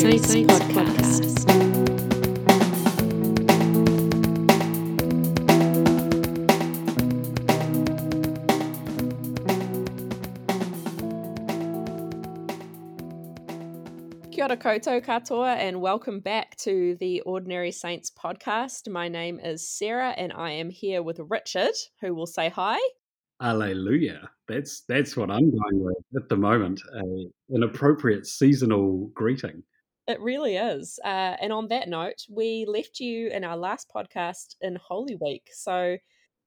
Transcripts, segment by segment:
Saints, Saints podcast. Kia ora koutou katoa, and welcome back to the Ordinary Saints podcast. My name is Sarah, and I am here with Richard, who will say hi. Alleluia. That's that's what I'm going with at the moment. A, an appropriate seasonal greeting. It really is. Uh, and on that note, we left you in our last podcast in Holy Week. So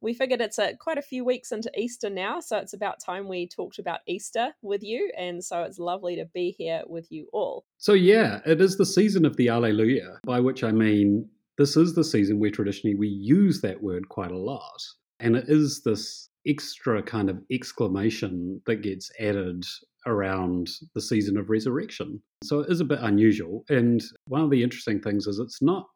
we figured it's a, quite a few weeks into Easter now. So it's about time we talked about Easter with you. And so it's lovely to be here with you all. So, yeah, it is the season of the Alleluia, by which I mean this is the season where traditionally we use that word quite a lot. And it is this extra kind of exclamation that gets added around the season of resurrection. So it is a bit unusual. And one of the interesting things is it's not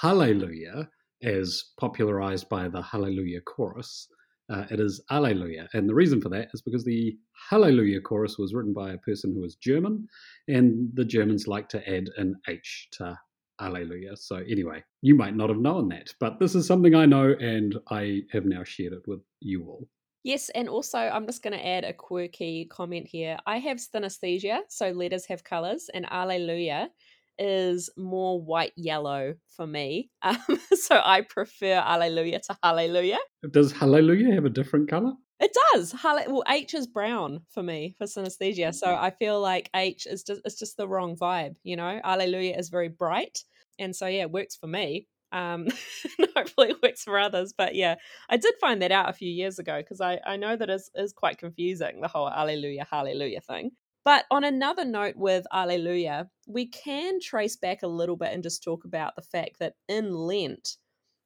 hallelujah as popularized by the hallelujah chorus. Uh, it is Alleluia. And the reason for that is because the Hallelujah chorus was written by a person who was German, and the Germans like to add an H to Alleluia. So, anyway, you might not have known that, but this is something I know and I have now shared it with you all. Yes, and also I'm just going to add a quirky comment here. I have synesthesia, so letters have colors, and Alleluia is more white yellow for me. Um, so I prefer Alleluia to Hallelujah. Does Hallelujah have a different color? It does. Halle- well, H is brown for me for synesthesia, so mm. I feel like H is just it's just the wrong vibe. You know, Alleluia is very bright, and so yeah, it works for me. Um, hopefully it works for others. But yeah, I did find that out a few years ago because I, I know that is, is quite confusing, the whole Alleluia, Hallelujah thing. But on another note with Alleluia, we can trace back a little bit and just talk about the fact that in Lent,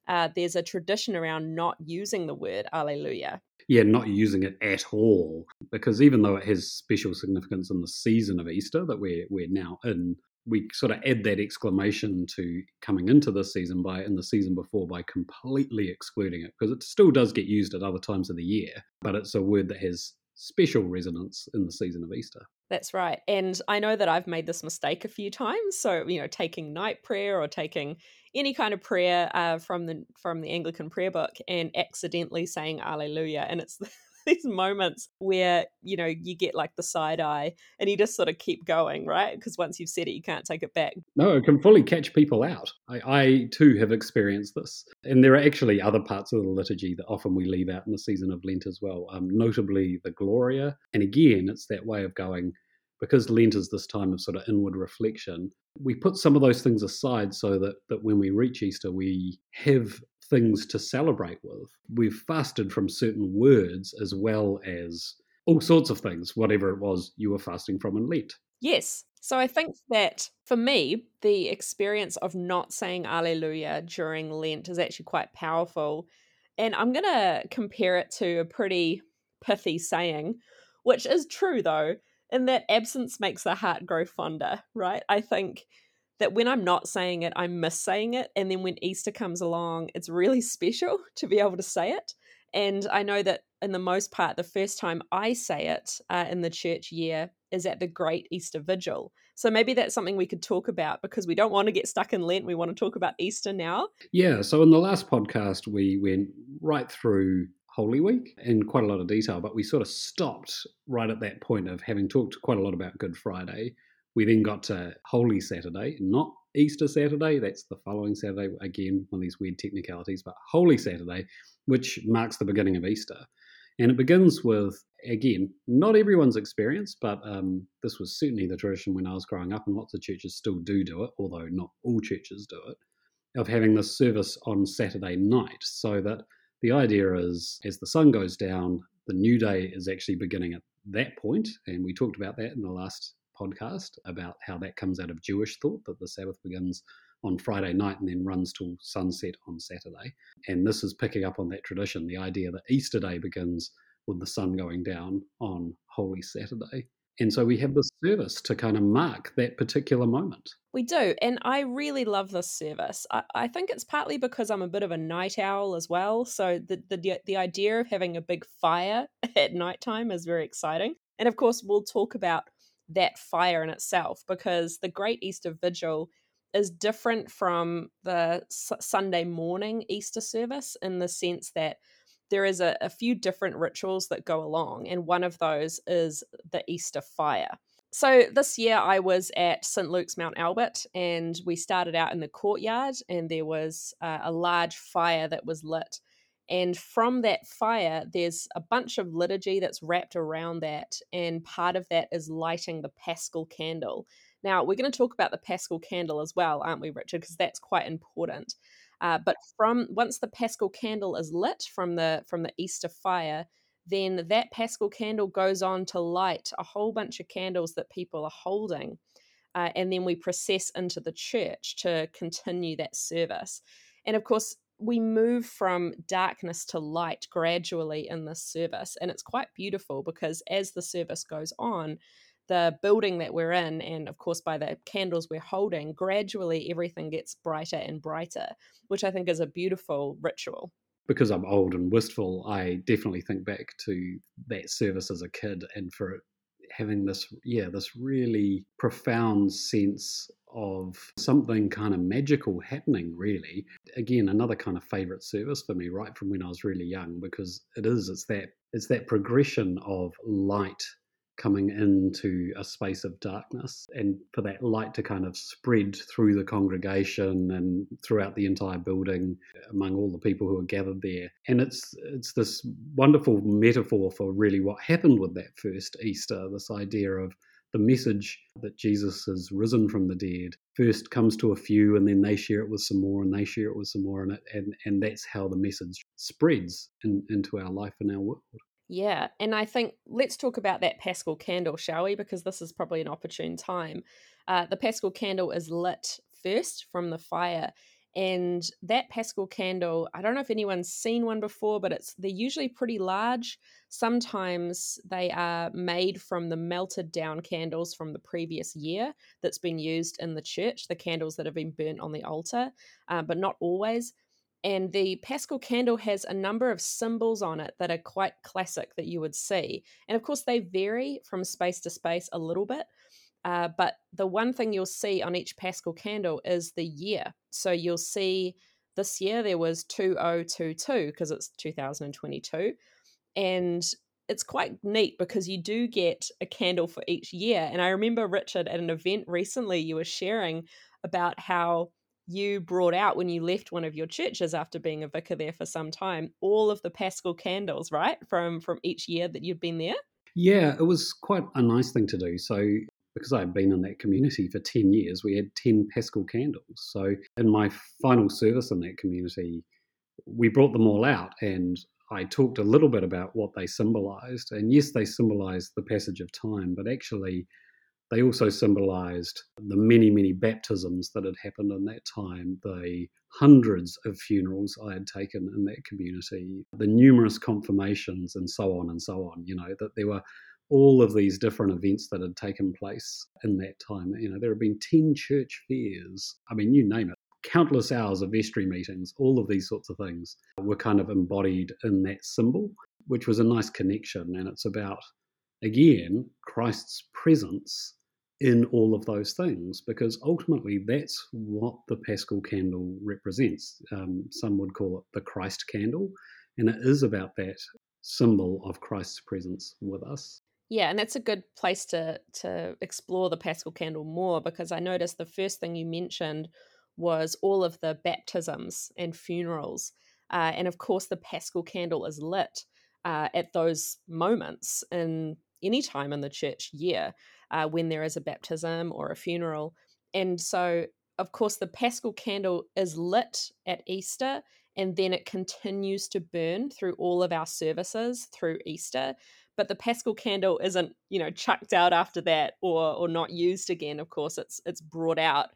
uh, there's a tradition around not using the word Alleluia. Yeah, not using it at all. Because even though it has special significance in the season of Easter that we're, we're now in, we sort of add that exclamation to coming into this season by in the season before by completely excluding it because it still does get used at other times of the year, but it's a word that has special resonance in the season of Easter. That's right. And I know that I've made this mistake a few times. So, you know, taking night prayer or taking any kind of prayer uh, from the from the Anglican prayer book and accidentally saying Alleluia. And it's these moments where you know you get like the side eye and you just sort of keep going right? Because once you've said it you can't take it back. No it can fully catch people out. I, I too have experienced this. And there are actually other parts of the liturgy that often we leave out in the season of lent as well um, notably the gloria. And again it's that way of going because Lent is this time of sort of inward reflection, we put some of those things aside so that, that when we reach Easter, we have things to celebrate with. We've fasted from certain words as well as all sorts of things, whatever it was you were fasting from in Lent. Yes. So I think that for me, the experience of not saying Alleluia during Lent is actually quite powerful. And I'm going to compare it to a pretty pithy saying, which is true though, in that absence makes the heart grow fonder, right? I think that when I'm not saying it, I miss saying it. And then when Easter comes along, it's really special to be able to say it. And I know that in the most part, the first time I say it uh, in the church year is at the Great Easter Vigil. So maybe that's something we could talk about because we don't want to get stuck in Lent. We want to talk about Easter now. Yeah. So in the last podcast, we went right through Holy Week in quite a lot of detail, but we sort of stopped right at that point of having talked quite a lot about Good Friday we then got to Holy Saturday, not Easter Saturday, that's the following Saturday. Again, one of these weird technicalities, but Holy Saturday, which marks the beginning of Easter. And it begins with, again, not everyone's experience, but um, this was certainly the tradition when I was growing up, and lots of churches still do do it, although not all churches do it, of having this service on Saturday night. So that the idea is as the sun goes down, the new day is actually beginning at that point, and we talked about that in the last podcast about how that comes out of Jewish thought that the Sabbath begins on Friday night and then runs till sunset on Saturday. And this is picking up on that tradition the idea that Easter Day begins with the sun going down on Holy Saturday. And so we have this service to kind of mark that particular moment. We do. And I really love this service. I, I, think it's partly because I'm a bit of a night owl as well. So the, the, the idea of having a big fire at nighttime is very exciting. And of course, we'll talk about that fire in itself because the Great Easter Vigil is different from the S- Sunday morning Easter service in the sense that there is a, a few different rituals that go along, and one of those is the Easter fire. So this year I was at St Luke's Mount Albert, and we started out in the courtyard, and there was uh, a large fire that was lit. And from that fire, there's a bunch of liturgy that's wrapped around that, and part of that is lighting the Paschal candle. Now, we're going to talk about the Paschal candle as well, aren't we, Richard? Because that's quite important. Uh, but from once the Paschal candle is lit from the from the Easter fire, then that Paschal candle goes on to light a whole bunch of candles that people are holding, uh, and then we process into the church to continue that service. And of course, we move from darkness to light gradually in this service, and it's quite beautiful because as the service goes on, the building that we're in, and of course by the candles we're holding, gradually everything gets brighter and brighter, which I think is a beautiful ritual. Because I'm old and wistful, I definitely think back to that service as a kid and for it having this, yeah, this really profound sense of something kind of magical happening, really. Again, another kind of favorite service for me right from when I was really young because it is, it's that it's that progression of light coming into a space of darkness and for that light to kind of spread through the congregation and throughout the entire building among all the people who are gathered there and it's it's this wonderful metaphor for really what happened with that first easter this idea of the message that Jesus has risen from the dead first comes to a few and then they share it with some more and they share it with some more and it, and, and that's how the message spreads in, into our life and our world. Yeah, and I think let's talk about that Paschal candle, shall we? Because this is probably an opportune time. Uh, the Paschal candle is lit first from the fire, and that Paschal candle, I don't know if anyone's seen one before, but it's they're usually pretty large. Sometimes they are made from the melted down candles from the previous year that's been used in the church, the candles that have been burnt on the altar, uh, but not always. And the Paschal candle has a number of symbols on it that are quite classic that you would see. And of course, they vary from space to space a little bit. Uh, but the one thing you'll see on each Paschal candle is the year. So you'll see this year there was 2022 because it's 2022. And it's quite neat because you do get a candle for each year. And I remember, Richard, at an event recently, you were sharing about how you brought out when you left one of your churches after being a vicar there for some time all of the paschal candles right from from each year that you'd been there yeah it was quite a nice thing to do so because I had been in that community for 10 years, we had 10 Paschal candles. So, in my final service in that community, we brought them all out and I talked a little bit about what they symbolized. And yes, they symbolized the passage of time, but actually, they also symbolized the many, many baptisms that had happened in that time, the hundreds of funerals I had taken in that community, the numerous confirmations, and so on and so on. You know, that there were all of these different events that had taken place in that time. You know, there have been 10 church fairs. I mean, you name it. Countless hours of vestry meetings, all of these sorts of things were kind of embodied in that symbol, which was a nice connection. And it's about, again, Christ's presence in all of those things because ultimately that's what the Paschal candle represents. Um, some would call it the Christ candle, and it is about that symbol of Christ's presence with us. Yeah, and that's a good place to to explore the Paschal candle more because I noticed the first thing you mentioned was all of the baptisms and funerals, uh, and of course the Paschal candle is lit uh, at those moments in any time in the church year uh, when there is a baptism or a funeral. And so, of course, the Paschal candle is lit at Easter and then it continues to burn through all of our services through Easter. But the Paschal candle isn't, you know, chucked out after that or or not used again. Of course, it's it's brought out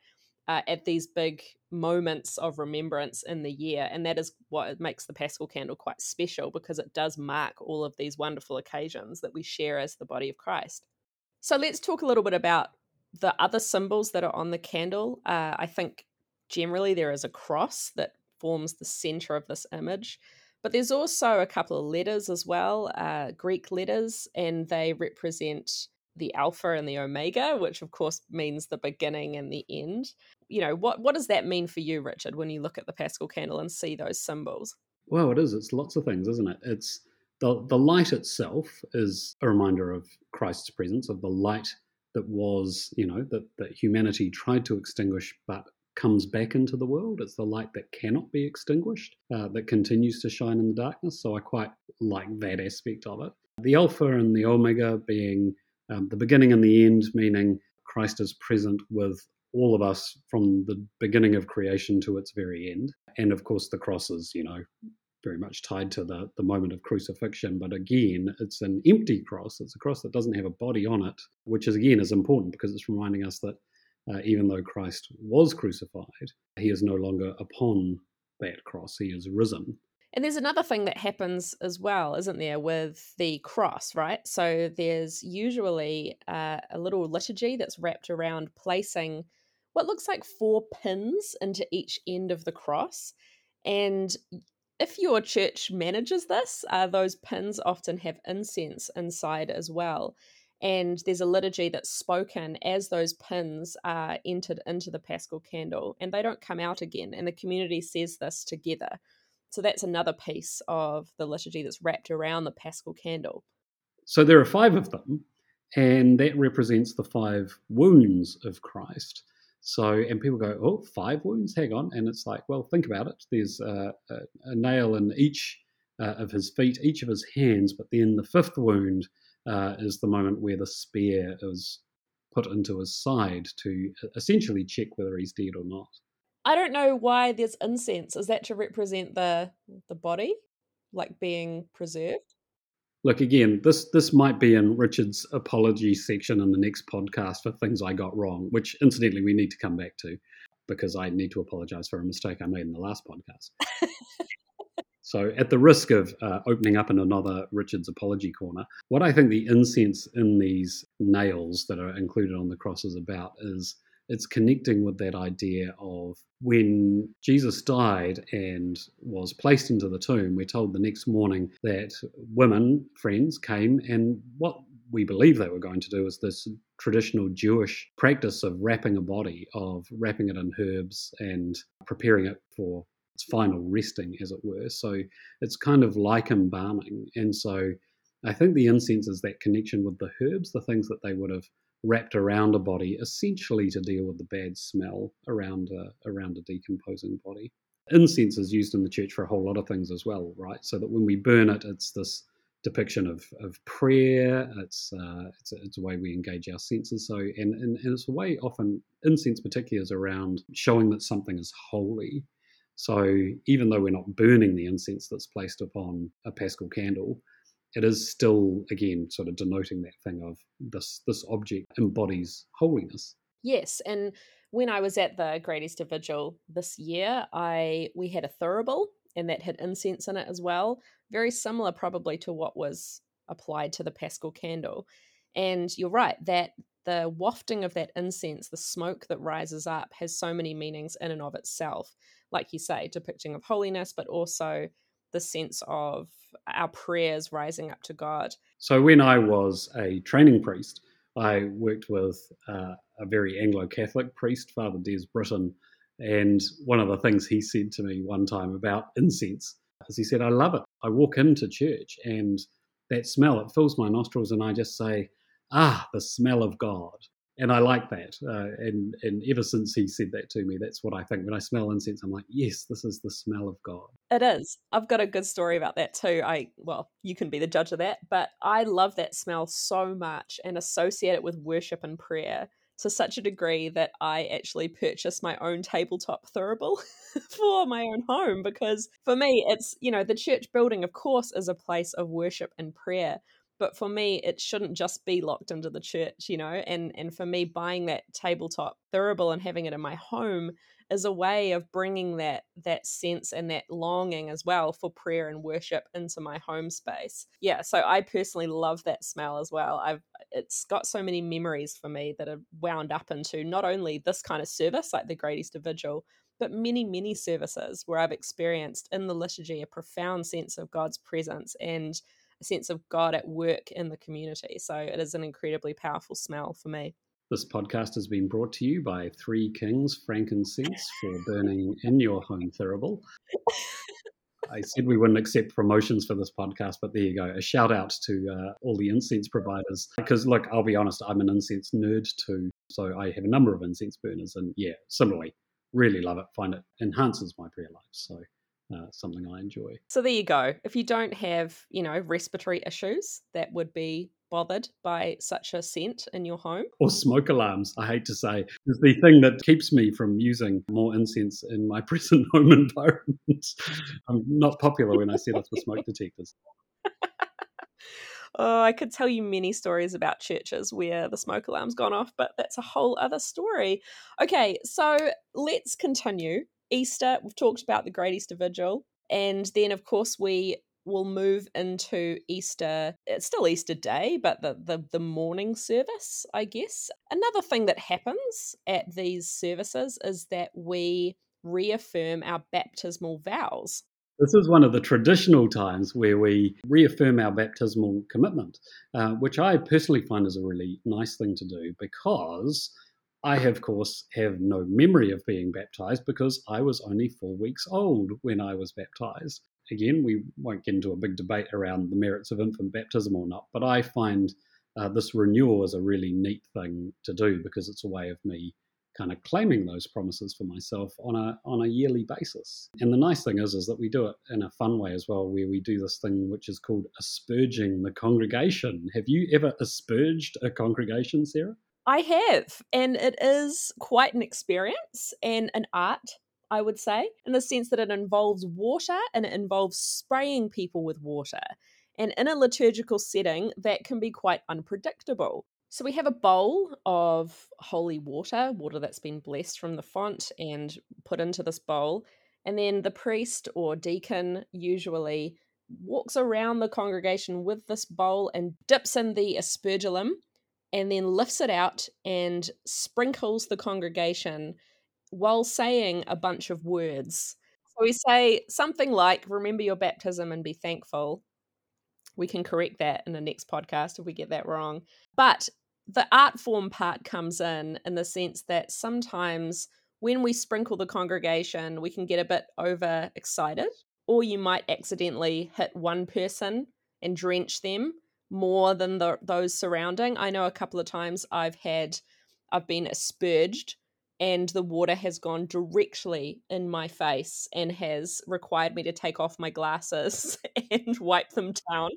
uh, at these big moments of remembrance in the year, and that is what makes the Paschal candle quite special because it does mark all of these wonderful occasions that we share as the body of Christ. So let's talk a little bit about the other symbols that are on the candle. Uh, I think generally there is a cross that forms the center of this image, but there's also a couple of letters as well, uh, Greek letters, and they represent the Alpha and the Omega, which of course means the beginning and the end. You know, what what does that mean for you, Richard, when you look at the Paschal candle and see those symbols? Well, it is. It's lots of things, isn't it? It's the the light itself is a reminder of Christ's presence, of the light that was, you know, that, that humanity tried to extinguish but comes back into the world. It's the light that cannot be extinguished, uh, that continues to shine in the darkness. So I quite like that aspect of it. The Alpha and the Omega being um, the beginning and the end, meaning Christ is present with all of us from the beginning of creation to its very end. And of course, the cross is, you know, very much tied to the, the moment of crucifixion. But again, it's an empty cross. It's a cross that doesn't have a body on it, which is again is important because it's reminding us that uh, even though Christ was crucified, he is no longer upon that cross. He is risen. And there's another thing that happens as well, isn't there, with the cross, right? So there's usually uh, a little liturgy that's wrapped around placing what looks like four pins into each end of the cross. And if your church manages this, uh, those pins often have incense inside as well. And there's a liturgy that's spoken as those pins are entered into the paschal candle, and they don't come out again. And the community says this together. So that's another piece of the liturgy that's wrapped around the paschal candle. So there are five of them, and that represents the five wounds of Christ. So, and people go, oh, five wounds, hang on. And it's like, well, think about it. There's a, a, a nail in each uh, of his feet, each of his hands, but then the fifth wound uh, is the moment where the spear is put into his side to essentially check whether he's dead or not. I don't know why there's incense. Is that to represent the the body, like being preserved? Look again this this might be in richard's apology section in the next podcast for things i got wrong which incidentally we need to come back to because i need to apologize for a mistake i made in the last podcast. So at the risk of uh, opening up in another richard's apology corner what i think the incense in these nails that are included on the cross is about is it's connecting with that idea of when Jesus died and was placed into the tomb, we're told the next morning that women, friends, came and what we believe they were going to do is this traditional Jewish practice of wrapping a body, of wrapping it in herbs and preparing it for its final resting, as it were. So it's kind of like embalming. And so I think the incense is that connection with the herbs, the things that they would have wrapped around a body, essentially to deal with the bad smell around a, around a decomposing body. Incense is used in the church for a whole lot of things as well, right? So that when we burn it, it's this depiction of, of prayer. It's, uh, it's, a, it's a way we engage our senses. So and, and and it's a way often incense particularly is around showing that something is holy. So even though we're not burning the incense that's placed upon a paschal candle, it is still again sort of denoting that thing of this this object embodies holiness. Yes and when i was at the great easter vigil this year i we had a thurible and that had incense in it as well very similar probably to what was applied to the paschal candle. And you're right that the wafting of that incense the smoke that rises up has so many meanings in and of itself like you say depicting of holiness but also the sense of our prayers rising up to God. So, when I was a training priest, I worked with uh, a very Anglo Catholic priest, Father Des Britton. And one of the things he said to me one time about incense is he said, I love it. I walk into church and that smell, it fills my nostrils, and I just say, Ah, the smell of God and I like that. Uh, and and ever since he said that to me, that's what I think. When I smell incense, I'm like, yes, this is the smell of God. It is. I've got a good story about that too. I well, you can be the judge of that, but I love that smell so much and associate it with worship and prayer to such a degree that I actually purchased my own tabletop thurible for my own home because for me it's you know the church building of course is a place of worship and prayer but for me it shouldn't just be locked into the church you know and and for me buying that tabletop thurible and having it in my home is a way of bringing that that sense and that longing as well for prayer and worship into my home space. Yeah so i personally love that smell as well. I've it's got so many memories for me that are wound up into not only this kind of service like the great easter vigil but many many services where i've experienced in the liturgy a profound sense of god's presence and sense of God at work in the community. So it is an incredibly powerful smell for me. This podcast has been brought to you by Three Kings Frankincense for burning in your home thurible. I said we wouldn't accept promotions for this podcast, but there you go. A shout out to uh, all the incense providers. Because, look, I'll be honest, I'm an incense nerd too. So I have a number of incense burners. And yeah, similarly, really love it. Find it enhances my prayer life. So uh, something I enjoy. So there you go. If you don't have, you know, respiratory issues, that would be bothered by such a scent in your home. Or smoke alarms, I hate to say, is the thing that keeps me from using more incense in my present home environment. I'm not popular when I set off the smoke detectors. Oh, I could tell you many stories about churches where the smoke alarm's gone off, but that's a whole other story. Okay, so let's continue. Easter, we've talked about the Great Easter Vigil. And then, of course, we will move into Easter. It's still Easter Day, but the, the, the morning service, I guess. Another thing that happens at these services is that we reaffirm our baptismal vows. This is one of the traditional times where we reaffirm our baptismal commitment, uh, which I personally find is a really nice thing to do because I, of course, have no memory of being baptized because I was only four weeks old when I was baptized again, we won't get into a big debate around the merits of infant baptism or not, but I find uh, this renewal is a really neat thing to do because it's a way of me kind of claiming those promises for myself on a on a yearly basis. And the nice thing is is that we do it in a fun way as well, where we do this thing which is called asperging the congregation. Have you ever asperged a congregation, Sarah? I have, and it is quite an experience and an art I would say, in the sense that it involves water and it involves spraying people with water. And in a liturgical setting, that can be quite unpredictable. So we have a bowl of holy water, water that's been blessed from the font and put into this bowl. And then the priest or deacon usually walks around the congregation with this bowl and dips in the aspergillum and then lifts it out and sprinkles the congregation while saying a bunch of words. So we say something like, Remember your baptism and be thankful. We can correct that in the next podcast if we get that wrong. But the art form part comes in in the sense that sometimes when we sprinkle the congregation, we can get a bit overexcited, or you might accidentally hit one person and drench them more than the, those surrounding. I know a couple of times I've had, I've been asperged and the water has gone directly in my face and has required me to take off my glasses and wipe them down.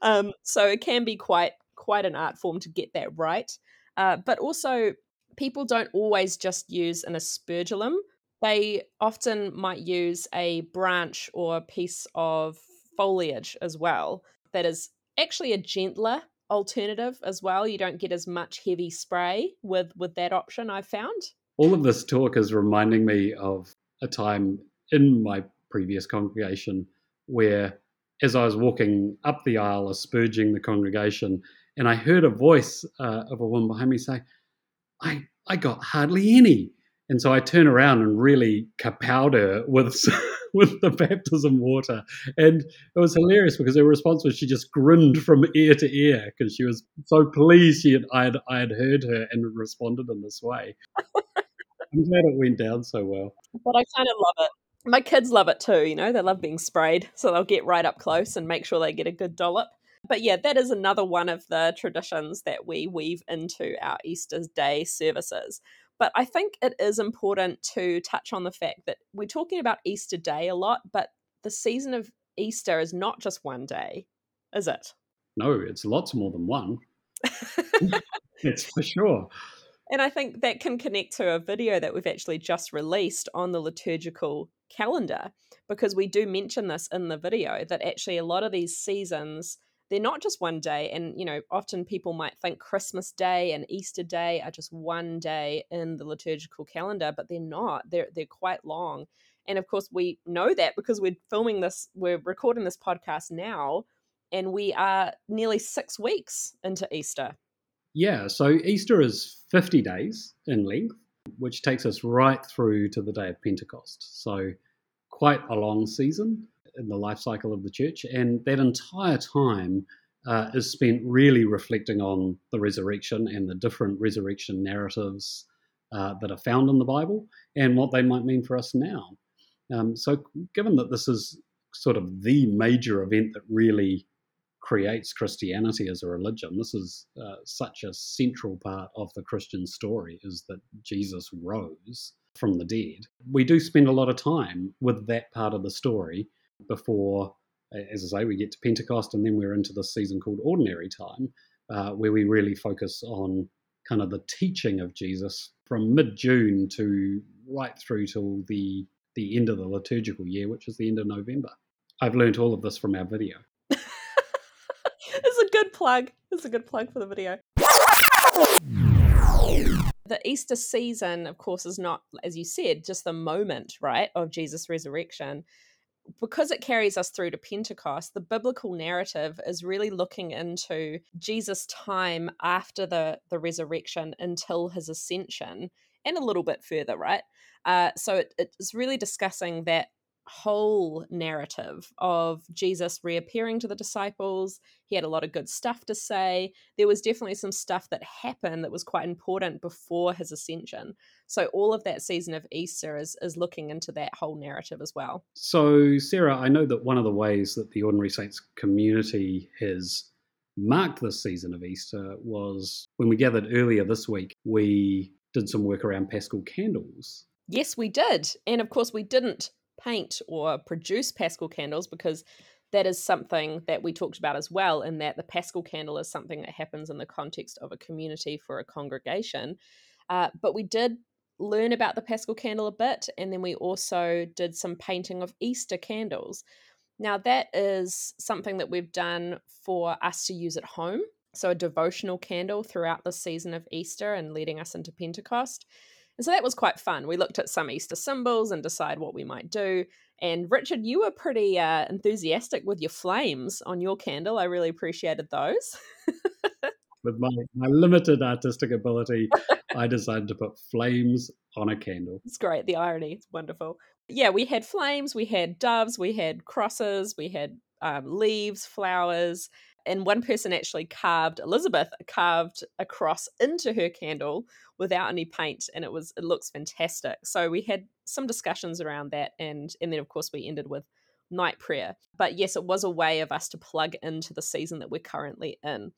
Um, so it can be quite quite an art form to get that right. Uh, but also, people don't always just use an aspergillum. They often might use a branch or a piece of foliage as well. That is actually a gentler alternative as well. You don't get as much heavy spray with with that option. I've found all of this talk is reminding me of a time in my previous congregation where, as I was walking up the aisle, asperging the congregation, and I heard a voice uh, of a woman behind me say, I, I got hardly any. And so I turn around and really kapowed her with with the baptism water. And it was hilarious because her response was she just grinned from ear to ear because she was so pleased she had I had I had heard her and responded in this way. I'm glad it went down so well. But I kind of love it. My kids love it too, you know, they love being sprayed. So they'll get right up close and make sure they get a good dollop. But yeah, that is another one of the traditions that we weave into our Easter's Day services. But I think it is important to touch on the fact that we're talking about Easter Day a lot, but the season of Easter is not just one day, is it? No, it's lots more than one. it's for sure. And I think that can connect to a video that we've actually just released on the liturgical calendar because we do mention this in the video that actually a lot of these seasons they're not just one day and you know often people might think christmas day and easter day are just one day in the liturgical calendar but they're not they're they're quite long and of course we know that because we're filming this we're recording this podcast now and we are nearly 6 weeks into easter yeah, so Easter is 50 days in length, which takes us right through to the day of Pentecost. So, quite a long season. In the life cycle of the church, and that entire time uh, is spent really reflecting on the resurrection and the different resurrection narratives uh, that are found in the Bible and what they might mean for us now. Um, so, given that this is sort of the major event that really creates Christianity as a religion, this is uh, such a central part of the Christian story is that Jesus rose from the dead. We do spend a lot of time with that part of the story before, as I say, we get to Pentecost, and then we're into this season called Ordinary Time, uh, where we really focus on kind of the teaching of Jesus from mid June to right through till the the end of the liturgical year, which is the end of November. I've learned all of this from our video. it's a good plug. It's a good plug for the video. The Easter season, of course, is not, as you said, just the moment, right, of Jesus' resurrection. Because it carries us through to Pentecost, the biblical narrative is really looking into Jesus' time after the, the resurrection until his ascension and a little bit further, right? Uh, so it, it's really discussing that whole narrative of Jesus reappearing to the disciples. He had a lot of good stuff to say. There was definitely some stuff that happened that was quite important before his ascension. So all of that season of Easter is is looking into that whole narrative as well. So Sarah, I know that one of the ways that the Ordinary Saints community has marked this season of Easter was when we gathered earlier this week, we did some work around Paschal candles. Yes, we did. And of course, we didn't paint or produce Paschal candles because that is something that we talked about as well, in that the Paschal candle is something that happens in the context of a community for a congregation. Uh, but we did learn about the Paschal candle a bit, and then we also did some painting of Easter candles. Now, that is something that we've done for us to use at home. So, a devotional candle throughout the season of Easter and leading us into Pentecost. And so that was quite fun. We looked at some Easter symbols and decide what we might do. And Richard, you were pretty uh, enthusiastic with your flames on your candle. I really appreciated those. with my, my limited artistic ability, I decided to put flames on a candle. It's great. The irony. It's wonderful. Yeah, we had flames, we had doves, we had crosses, we had um, leaves, flowers, and one person actually carved Elizabeth carved a cross into her candle without any paint and it was it looks fantastic. So we had some discussions around that and and then of course we ended with night prayer. But yes it was a way of us to plug into the season that we're currently in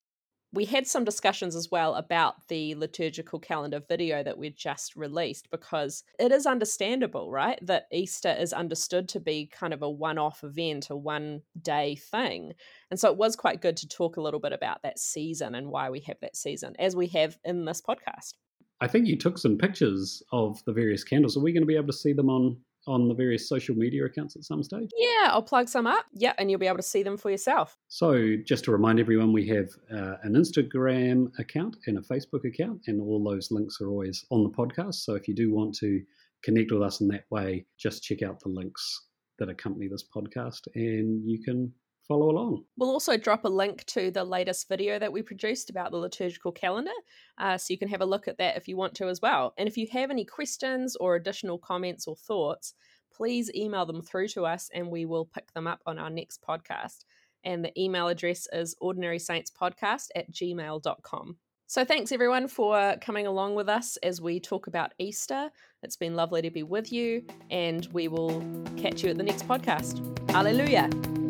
we had some discussions as well about the liturgical calendar video that we just released because it is understandable, right? That Easter is understood to be kind of a one off event, a one day thing. And so it was quite good to talk a little bit about that season and why we have that season, as we have in this podcast. I think you took some pictures of the various candles. Are we going to be able to see them on on the various social media accounts at some stage? Yeah, I'll plug some up. Yeah, and you'll be able to see them for yourself. So, just to remind everyone, we have uh, an Instagram account and a Facebook account, and all those links are always on the podcast. So, if you do want to connect with us in that way, just check out the links that accompany this podcast, and you can follow along. We'll also drop a link to the latest video that we produced about the liturgical calendar, uh, so you can have a look at that if you want to as well. And if you have any questions or additional comments or thoughts, please email them through to us and we will pick them up on our next podcast. And the email address is ordinarysaintspodcast at gmail.com. So, thanks everyone for coming along with us as we talk about Easter. It's been lovely to be with you, and we will catch you at the next podcast. Alleluia.